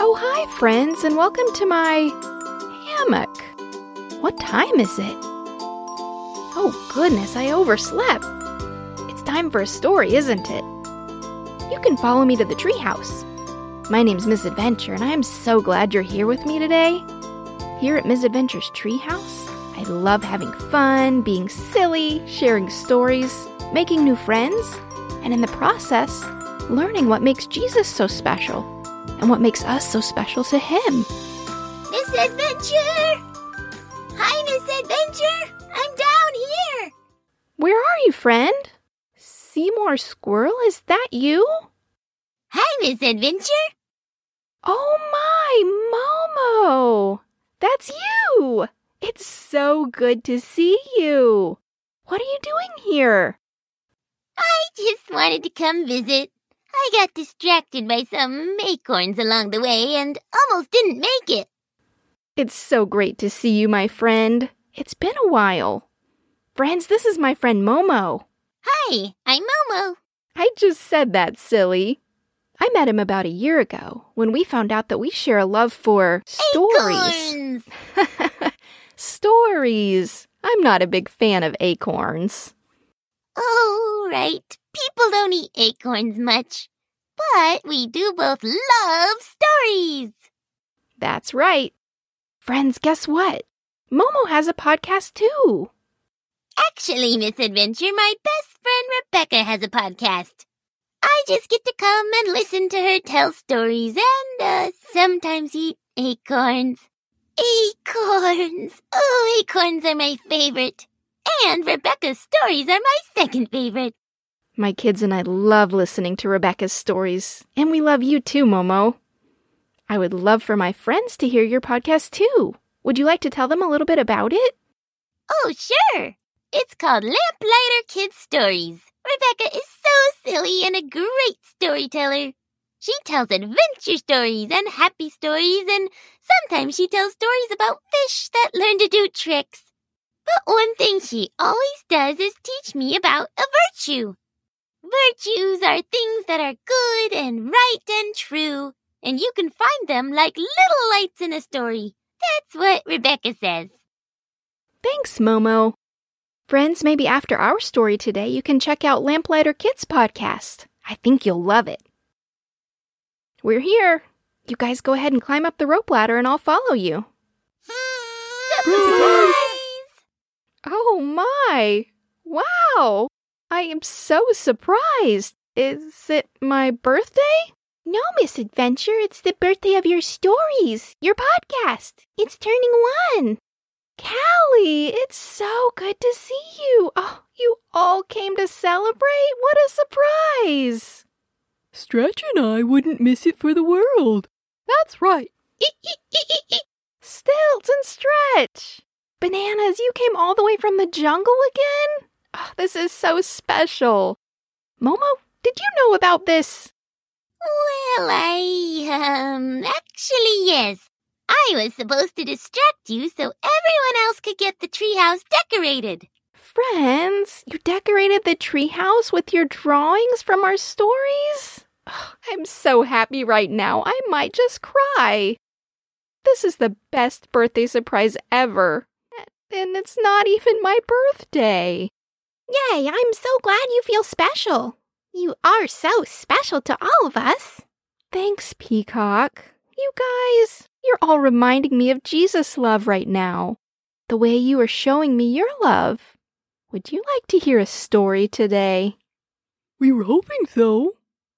Oh, hi, friends, and welcome to my hammock. What time is it? Oh, goodness, I overslept. It's time for a story, isn't it? You can follow me to the treehouse. My name's Miss Adventure, and I am so glad you're here with me today. Here at Miss Adventure's treehouse, I love having fun, being silly, sharing stories, making new friends, and in the process, learning what makes Jesus so special and what makes us so special to Him. Miss Adventure! Hi, Miss Adventure! I'm down here! Where are you, friend? Seymour Squirrel, is that you? Hi, Miss Adventure! Oh my, Momo! That's you! It's so good to see you. What are you doing here? I just wanted to come visit. I got distracted by some acorns along the way and almost didn't make it. It's so great to see you, my friend. It's been a while. Friends, this is my friend Momo. Hi, I'm Momo. I just said that, silly. I met him about a year ago when we found out that we share a love for stories. Acorns! stories. I'm not a big fan of acorns. Oh, right. People don't eat acorns much. But we do both love stories. That's right. Friends, guess what? Momo has a podcast too. Actually, Miss Adventure, my best friend Rebecca has a podcast. I just get to come and listen to her tell stories and uh, sometimes eat acorns. Acorns! Oh, acorns are my favorite. And Rebecca's stories are my second favorite. My kids and I love listening to Rebecca's stories, and we love you too, Momo. I would love for my friends to hear your podcast too. Would you like to tell them a little bit about it? Oh, sure. It's called Lamplighter Kids Stories. Rebecca is so silly and a great storyteller. She tells adventure stories and happy stories, and sometimes she tells stories about fish that learn to do tricks. But one thing she always does is teach me about a virtue. Virtues are things that are good and right and true, and you can find them like little lights in a story. That's what Rebecca says. Thanks, Momo. Friends, maybe after our story today, you can check out Lamplighter Kids podcast. I think you'll love it. We're here. You guys go ahead and climb up the rope ladder and I'll follow you. Oh my! Wow! I am so surprised. Is it my birthday? No, Miss Adventure, it's the birthday of your stories, your podcast. It's turning one. Callie, it's so good to see you. Oh, you all came to celebrate? What a surprise! Stretch and I wouldn't miss it for the world. That's right. Stilts and Stretch. Bananas, you came all the way from the jungle again? Oh, this is so special. Momo, did you know about this? Well, I, um, actually, yes. I was supposed to distract you so everyone else could get the treehouse decorated. Friends, you decorated the treehouse with your drawings from our stories? Oh, I'm so happy right now, I might just cry. This is the best birthday surprise ever. And it's not even my birthday. Yay, I'm so glad you feel special. You are so special to all of us. Thanks, Peacock. You guys, you're all reminding me of Jesus' love right now. The way you are showing me your love. Would you like to hear a story today? We were hoping so.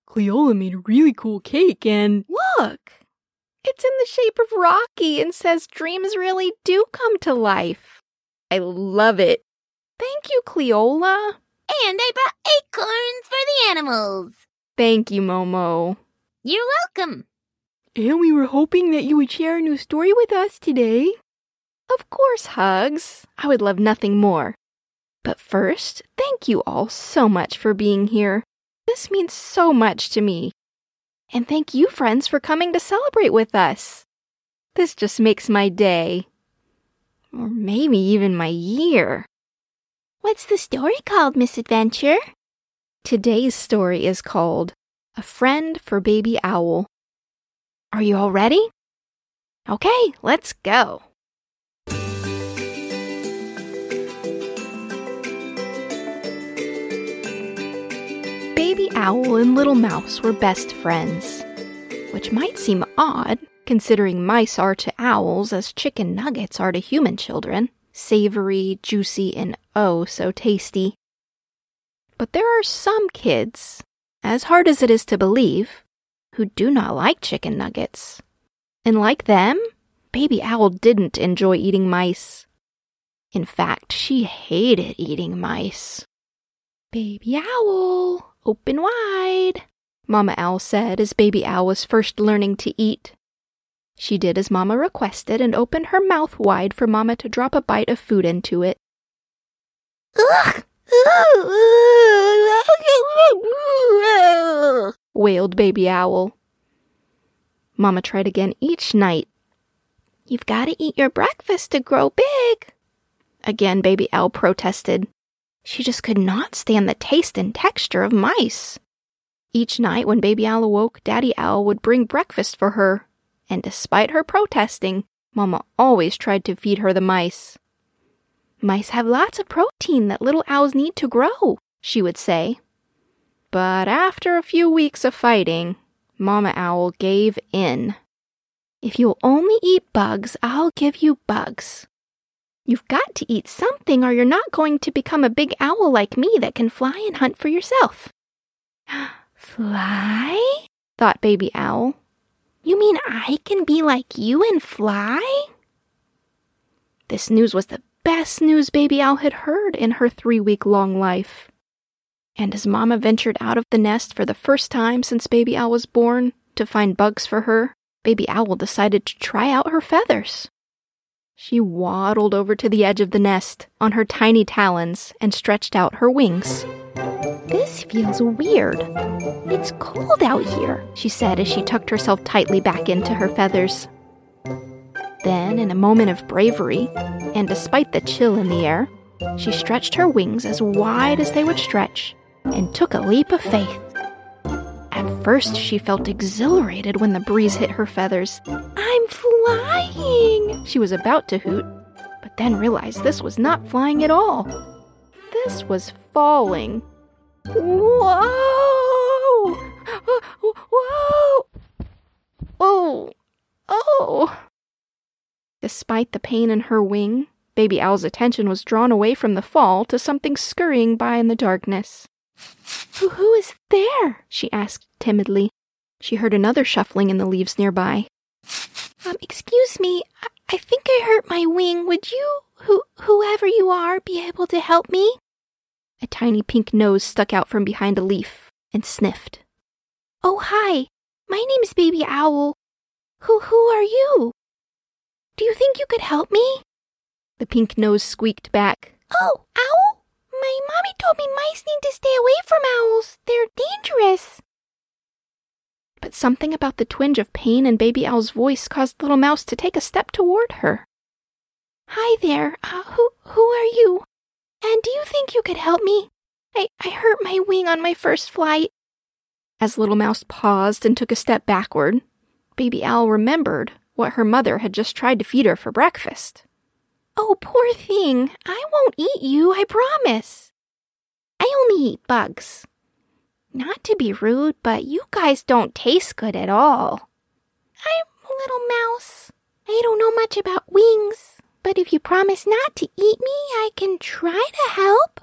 Cleola made a really cool cake and Look! It's in the shape of Rocky and says dreams really do come to life. I love it. Thank you, Cleola. And I brought acorns for the animals. Thank you, Momo. You're welcome. and we were hoping that you would share a new story with us today. Of course, Hugs. I would love nothing more. But first, thank you all so much for being here. This means so much to me. And thank you, friends, for coming to celebrate with us. This just makes my day. Or maybe even my year. What's the story called, Miss Adventure? Today's story is called A Friend for Baby Owl. Are you all ready? Okay, let's go. Baby Owl and Little Mouse were best friends, which might seem odd considering mice are to owls as chicken nuggets are to human children savory, juicy, and oh so tasty. But there are some kids, as hard as it is to believe, who do not like chicken nuggets. And like them, Baby Owl didn't enjoy eating mice. In fact, she hated eating mice. Baby Owl, open wide, Mama Owl said as Baby Owl was first learning to eat. She did as Mama requested and opened her mouth wide for Mama to drop a bite of food into it. Ugh! wailed Baby Owl. Mama tried again each night. You've got to eat your breakfast to grow big. Again, Baby Owl protested. She just could not stand the taste and texture of mice. Each night when Baby Owl awoke, Daddy Owl would bring breakfast for her, and despite her protesting, Mama always tried to feed her the mice. Mice have lots of protein that little owls need to grow, she would say. But after a few weeks of fighting, Mama Owl gave in. If you'll only eat bugs, I'll give you bugs. You've got to eat something or you're not going to become a big owl like me that can fly and hunt for yourself. fly? thought Baby Owl. You mean I can be like you and fly? This news was the best news Baby Owl had heard in her three week long life. And as Mama ventured out of the nest for the first time since Baby Owl was born to find bugs for her, Baby Owl decided to try out her feathers. She waddled over to the edge of the nest on her tiny talons and stretched out her wings. This feels weird. It's cold out here, she said as she tucked herself tightly back into her feathers. Then, in a moment of bravery, and despite the chill in the air, she stretched her wings as wide as they would stretch and took a leap of faith. At first, she felt exhilarated when the breeze hit her feathers. I'm flying! She was about to hoot, but then realized this was not flying at all. This was falling. Whoa! Whoa! Oh! Oh! Despite the pain in her wing, Baby Owl's attention was drawn away from the fall to something scurrying by in the darkness. Who, who is there? she asked timidly. She heard another shuffling in the leaves nearby. Um, excuse me, I, I think I hurt my wing. Would you, who, whoever you are, be able to help me? A tiny pink nose stuck out from behind a leaf and sniffed. Oh, hi. My name's Baby Owl. Who, who are you? Do you think you could help me? The pink nose squeaked back. Oh, owl? My mommy told me mice need to stay away from owls. They're dangerous. But something about the twinge of pain in Baby Owl's voice caused Little Mouse to take a step toward her. Hi there. Uh, who who are you? And do you think you could help me? I, I hurt my wing on my first flight. As Little Mouse paused and took a step backward, Baby Owl remembered what her mother had just tried to feed her for breakfast. Oh, poor thing. I won't eat you, I promise. I only eat bugs. Not to be rude, but you guys don't taste good at all. I'm a little mouse. I don't know much about wings, but if you promise not to eat me, I can try to help.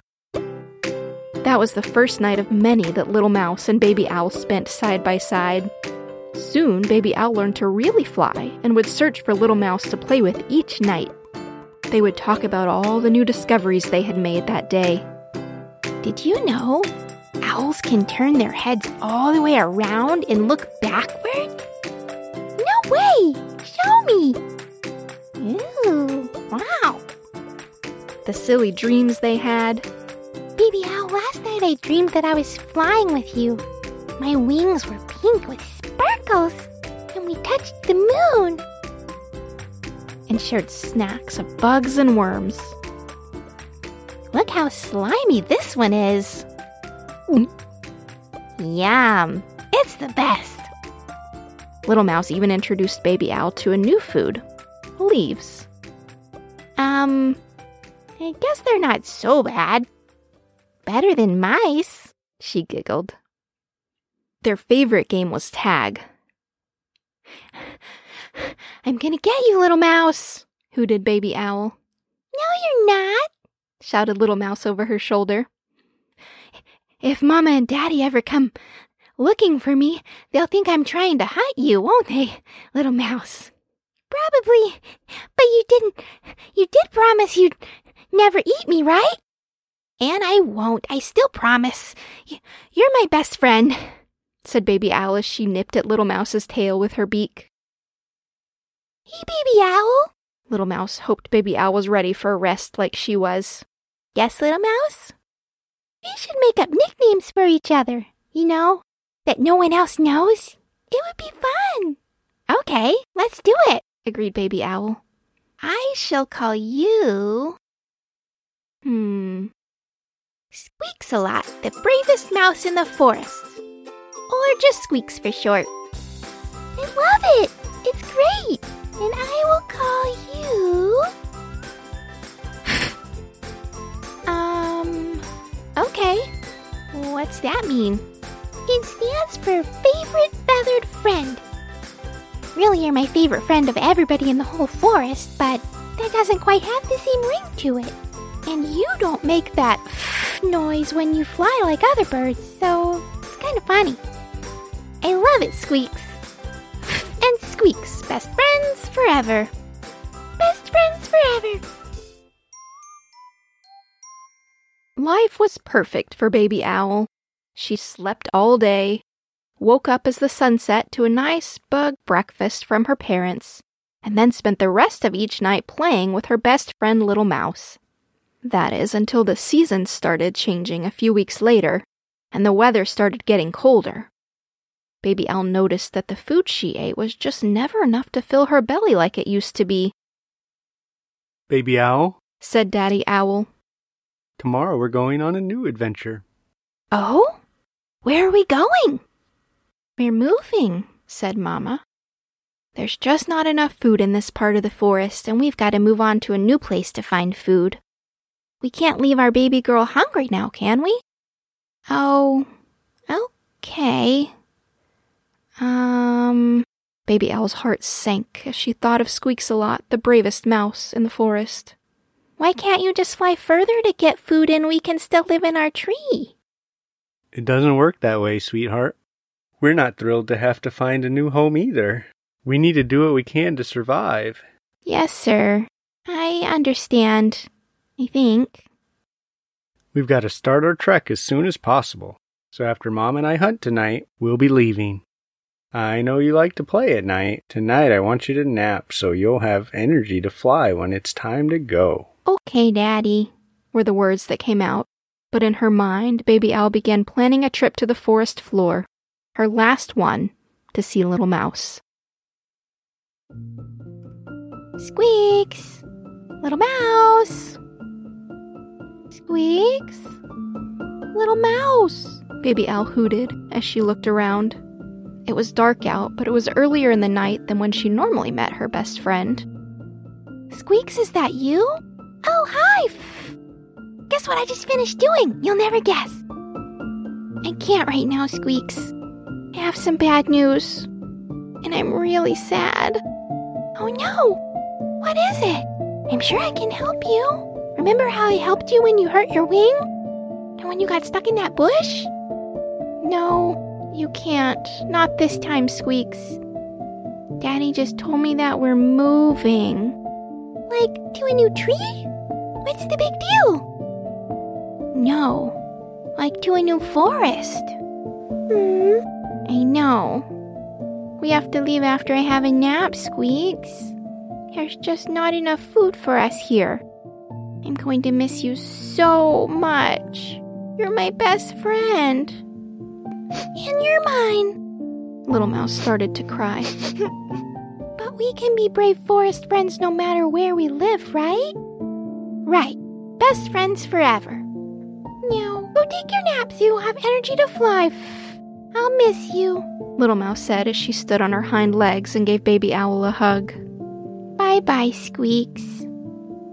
That was the first night of many that Little Mouse and Baby Owl spent side by side. Soon, Baby Owl learned to really fly and would search for Little Mouse to play with each night. They would talk about all the new discoveries they had made that day. Did you know owls can turn their heads all the way around and look backward? No way! Show me! Ooh, wow. The silly dreams they had. Baby Owl, last night I dreamed that I was flying with you. My wings were pink with sparkles, and we touched the moon. And shared snacks of bugs and worms. Look how slimy this one is. Mm. Yum. It's the best. Little Mouse even introduced Baby Owl to a new food leaves. Um, I guess they're not so bad. Better than mice, she giggled. Their favorite game was tag. I'm gonna get you, little mouse, hooted Baby Owl. No, you're not, shouted Little Mouse over her shoulder. If Mama and Daddy ever come looking for me, they'll think I'm trying to hunt you, won't they, little mouse? Probably. But you didn't. You did promise you'd never eat me, right? And I won't. I still promise. You're my best friend, said Baby Owl as she nipped at Little Mouse's tail with her beak. Hey, Baby Owl. Little Mouse hoped Baby Owl was ready for a rest like she was. Yes, Little Mouse? We should make up nicknames for each other, you know, that no one else knows. It would be fun. Okay, let's do it, agreed Baby Owl. I shall call you. Hmm. Squeaks a lot, the bravest mouse in the forest. Or just Squeaks for short. I love it! It's great! And I will call you. um. Okay. What's that mean? It stands for Favorite Feathered Friend. Really, you're my favorite friend of everybody in the whole forest, but that doesn't quite have the same ring to it. And you don't make that noise when you fly like other birds, so it's kind of funny. I love it, Squeaks. And Squeaks, best friends forever. Best friends forever. Life was perfect for Baby Owl. She slept all day, woke up as the sun set to a nice bug breakfast from her parents, and then spent the rest of each night playing with her best friend Little Mouse. That is, until the seasons started changing a few weeks later, and the weather started getting colder. Baby Owl noticed that the food she ate was just never enough to fill her belly like it used to be. Baby Owl, said Daddy Owl. Tomorrow we're going on a new adventure. Oh? Where are we going? We're moving, said Mamma. There's just not enough food in this part of the forest, and we've got to move on to a new place to find food. We can't leave our baby girl hungry now, can we? Oh, okay. Um, Baby Owl's heart sank as she thought of Squeaks a lot, the bravest mouse in the forest. Why can't you just fly further to get food and we can still live in our tree? It doesn't work that way, sweetheart. We're not thrilled to have to find a new home either. We need to do what we can to survive. Yes, sir. I understand. I think. We've got to start our trek as soon as possible. So after Mom and I hunt tonight, we'll be leaving. I know you like to play at night. Tonight I want you to nap so you'll have energy to fly when it's time to go. Okay, Daddy, were the words that came out. But in her mind, Baby Owl began planning a trip to the forest floor, her last one, to see Little Mouse. Squeaks! Little Mouse! Squeaks! Little Mouse! Baby Owl hooted as she looked around. It was dark out, but it was earlier in the night than when she normally met her best friend. Squeaks, is that you? Oh, hi! Guess what I just finished doing? You'll never guess. I can't right now, Squeaks. I have some bad news. And I'm really sad. Oh no! What is it? I'm sure I can help you. Remember how I helped you when you hurt your wing? And when you got stuck in that bush? No, you can't. Not this time, Squeaks. Daddy just told me that we're moving. Like to a new tree? What's the big deal? No, like to a new forest. Hmm. I know. We have to leave after I have a nap, Squeaks. There's just not enough food for us here. I'm going to miss you so much. You're my best friend. And you're mine. Little Mouse started to cry. but we can be brave forest friends no matter where we live, right? Right. Best friends forever. Now, go take your naps. you'll have energy to fly. I'll miss you, Little Mouse said as she stood on her hind legs and gave Baby Owl a hug. Bye bye, Squeaks.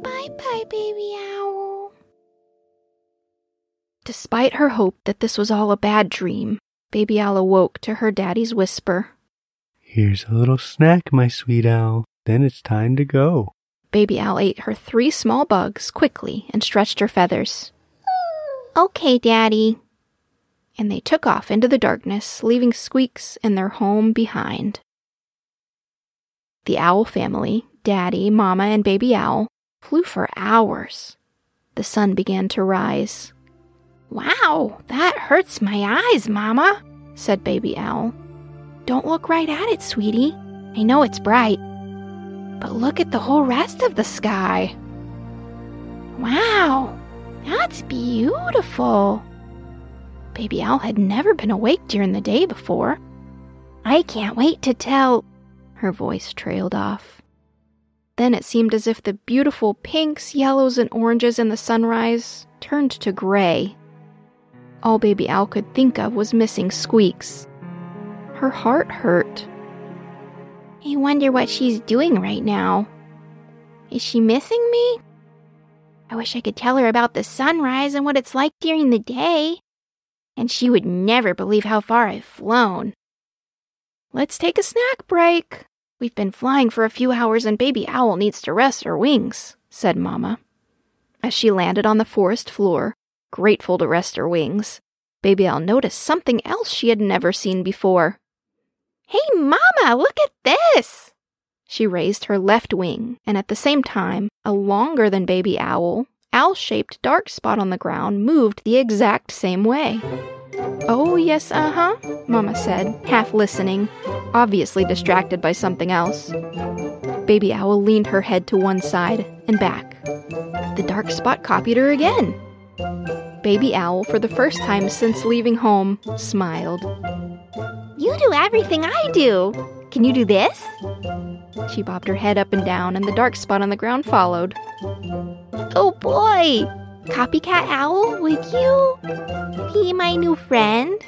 Bye bye, Baby Owl. Despite her hope that this was all a bad dream, Baby Owl awoke to her daddy's whisper. Here's a little snack, my sweet owl. Then it's time to go. Baby Owl ate her three small bugs quickly and stretched her feathers. Oh. Okay, Daddy. And they took off into the darkness, leaving Squeaks and their home behind. The owl family, Daddy, Mama, and Baby Owl, flew for hours. The sun began to rise. Wow, that hurts my eyes, Mama, said Baby Owl. Don't look right at it, sweetie. I know it's bright. But look at the whole rest of the sky. Wow, that's beautiful. Baby Owl had never been awake during the day before. I can't wait to tell. Her voice trailed off. Then it seemed as if the beautiful pinks, yellows, and oranges in the sunrise turned to gray. All Baby Owl could think of was missing Squeaks. Her heart hurt. I wonder what she's doing right now. Is she missing me? I wish I could tell her about the sunrise and what it's like during the day. And she would never believe how far I've flown. Let's take a snack break. We've been flying for a few hours and Baby Owl needs to rest her wings, said Mamma. As she landed on the forest floor, grateful to rest her wings, Baby Owl noticed something else she had never seen before. Hey, Mama, look at this! She raised her left wing, and at the same time, a longer than baby owl, owl shaped dark spot on the ground moved the exact same way. Oh, yes, uh huh, Mama said, half listening, obviously distracted by something else. Baby Owl leaned her head to one side and back. The dark spot copied her again. Baby Owl, for the first time since leaving home, smiled. You do everything I do. Can you do this? She bobbed her head up and down, and the dark spot on the ground followed. Oh boy! Copycat Owl, would you be my new friend?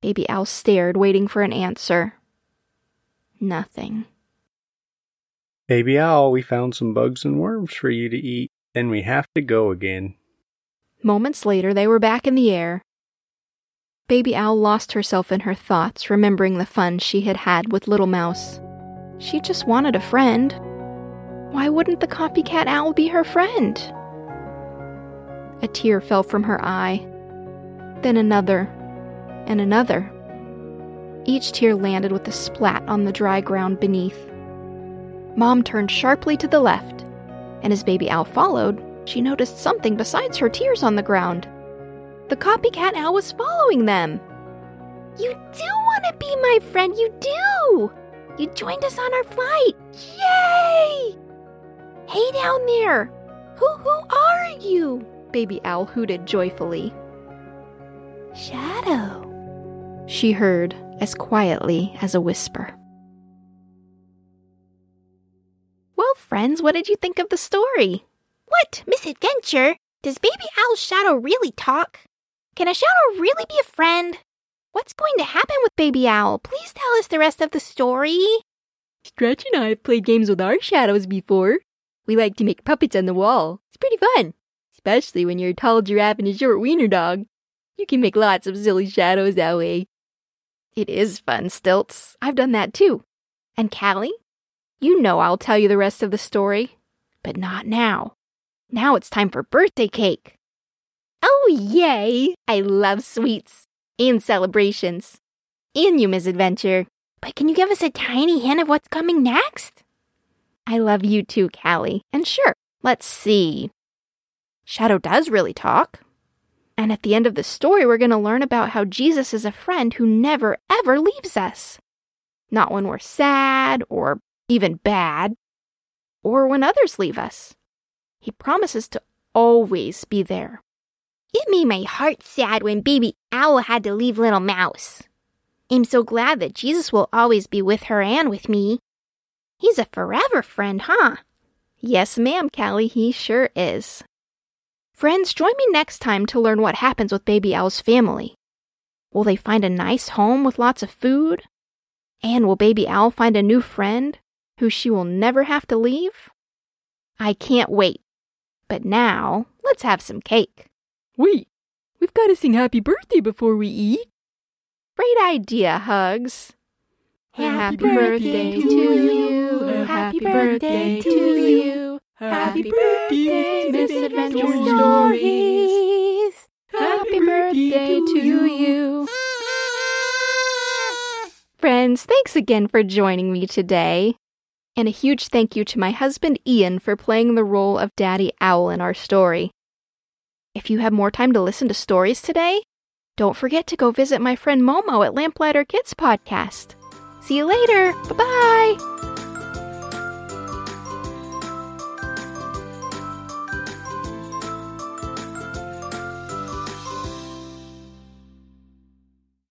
Baby Owl stared, waiting for an answer. Nothing. Baby owl, we found some bugs and worms for you to eat. Then we have to go again. Moments later, they were back in the air. Baby Owl lost herself in her thoughts, remembering the fun she had had with Little Mouse. She just wanted a friend. Why wouldn't the copycat owl be her friend? A tear fell from her eye, then another, and another. Each tear landed with a splat on the dry ground beneath. Mom turned sharply to the left, and as Baby Owl followed, she noticed something besides her tears on the ground. The copycat owl was following them. You do want to be my friend, you do! You joined us on our flight! Yay! Hey down there! Who who are you? Baby Owl hooted joyfully. Shadow, she heard as quietly as a whisper. Well, friends, what did you think of the story? What, Miss Adventure? Does Baby Owl's shadow really talk? Can a shadow really be a friend? What's going to happen with Baby Owl? Please tell us the rest of the story. Stretch and I have played games with our shadows before. We like to make puppets on the wall. It's pretty fun, especially when you're a tall giraffe and a short wiener dog. You can make lots of silly shadows that way. It is fun, Stilts. I've done that too. And Callie, you know I'll tell you the rest of the story, but not now. Now it's time for birthday cake. Oh, yay! I love sweets and celebrations and you, Miss Adventure. But can you give us a tiny hint of what's coming next? I love you too, Callie. And sure, let's see. Shadow does really talk. And at the end of the story, we're going to learn about how Jesus is a friend who never, ever leaves us. Not when we're sad or even bad, or when others leave us. He promises to always be there. It made my heart sad when baby owl had to leave little mouse. I'm so glad that Jesus will always be with her and with me. He's a forever friend, huh? Yes, ma'am, Callie, he sure is. Friends, join me next time to learn what happens with Baby Owl's family. Will they find a nice home with lots of food? And will Baby Owl find a new friend who she will never have to leave? I can't wait. But now, let's have some cake. Wait, we've got to sing happy birthday before we eat. Great idea, Hugs. Happy birthday to you. Happy birthday to you. Happy birthday, Miss Adventure Stories. Happy birthday to you. Friends, thanks again for joining me today. And a huge thank you to my husband Ian for playing the role of Daddy Owl in our story. If you have more time to listen to stories today, don't forget to go visit my friend Momo at Lamplighter Kids Podcast. See you later. Bye bye.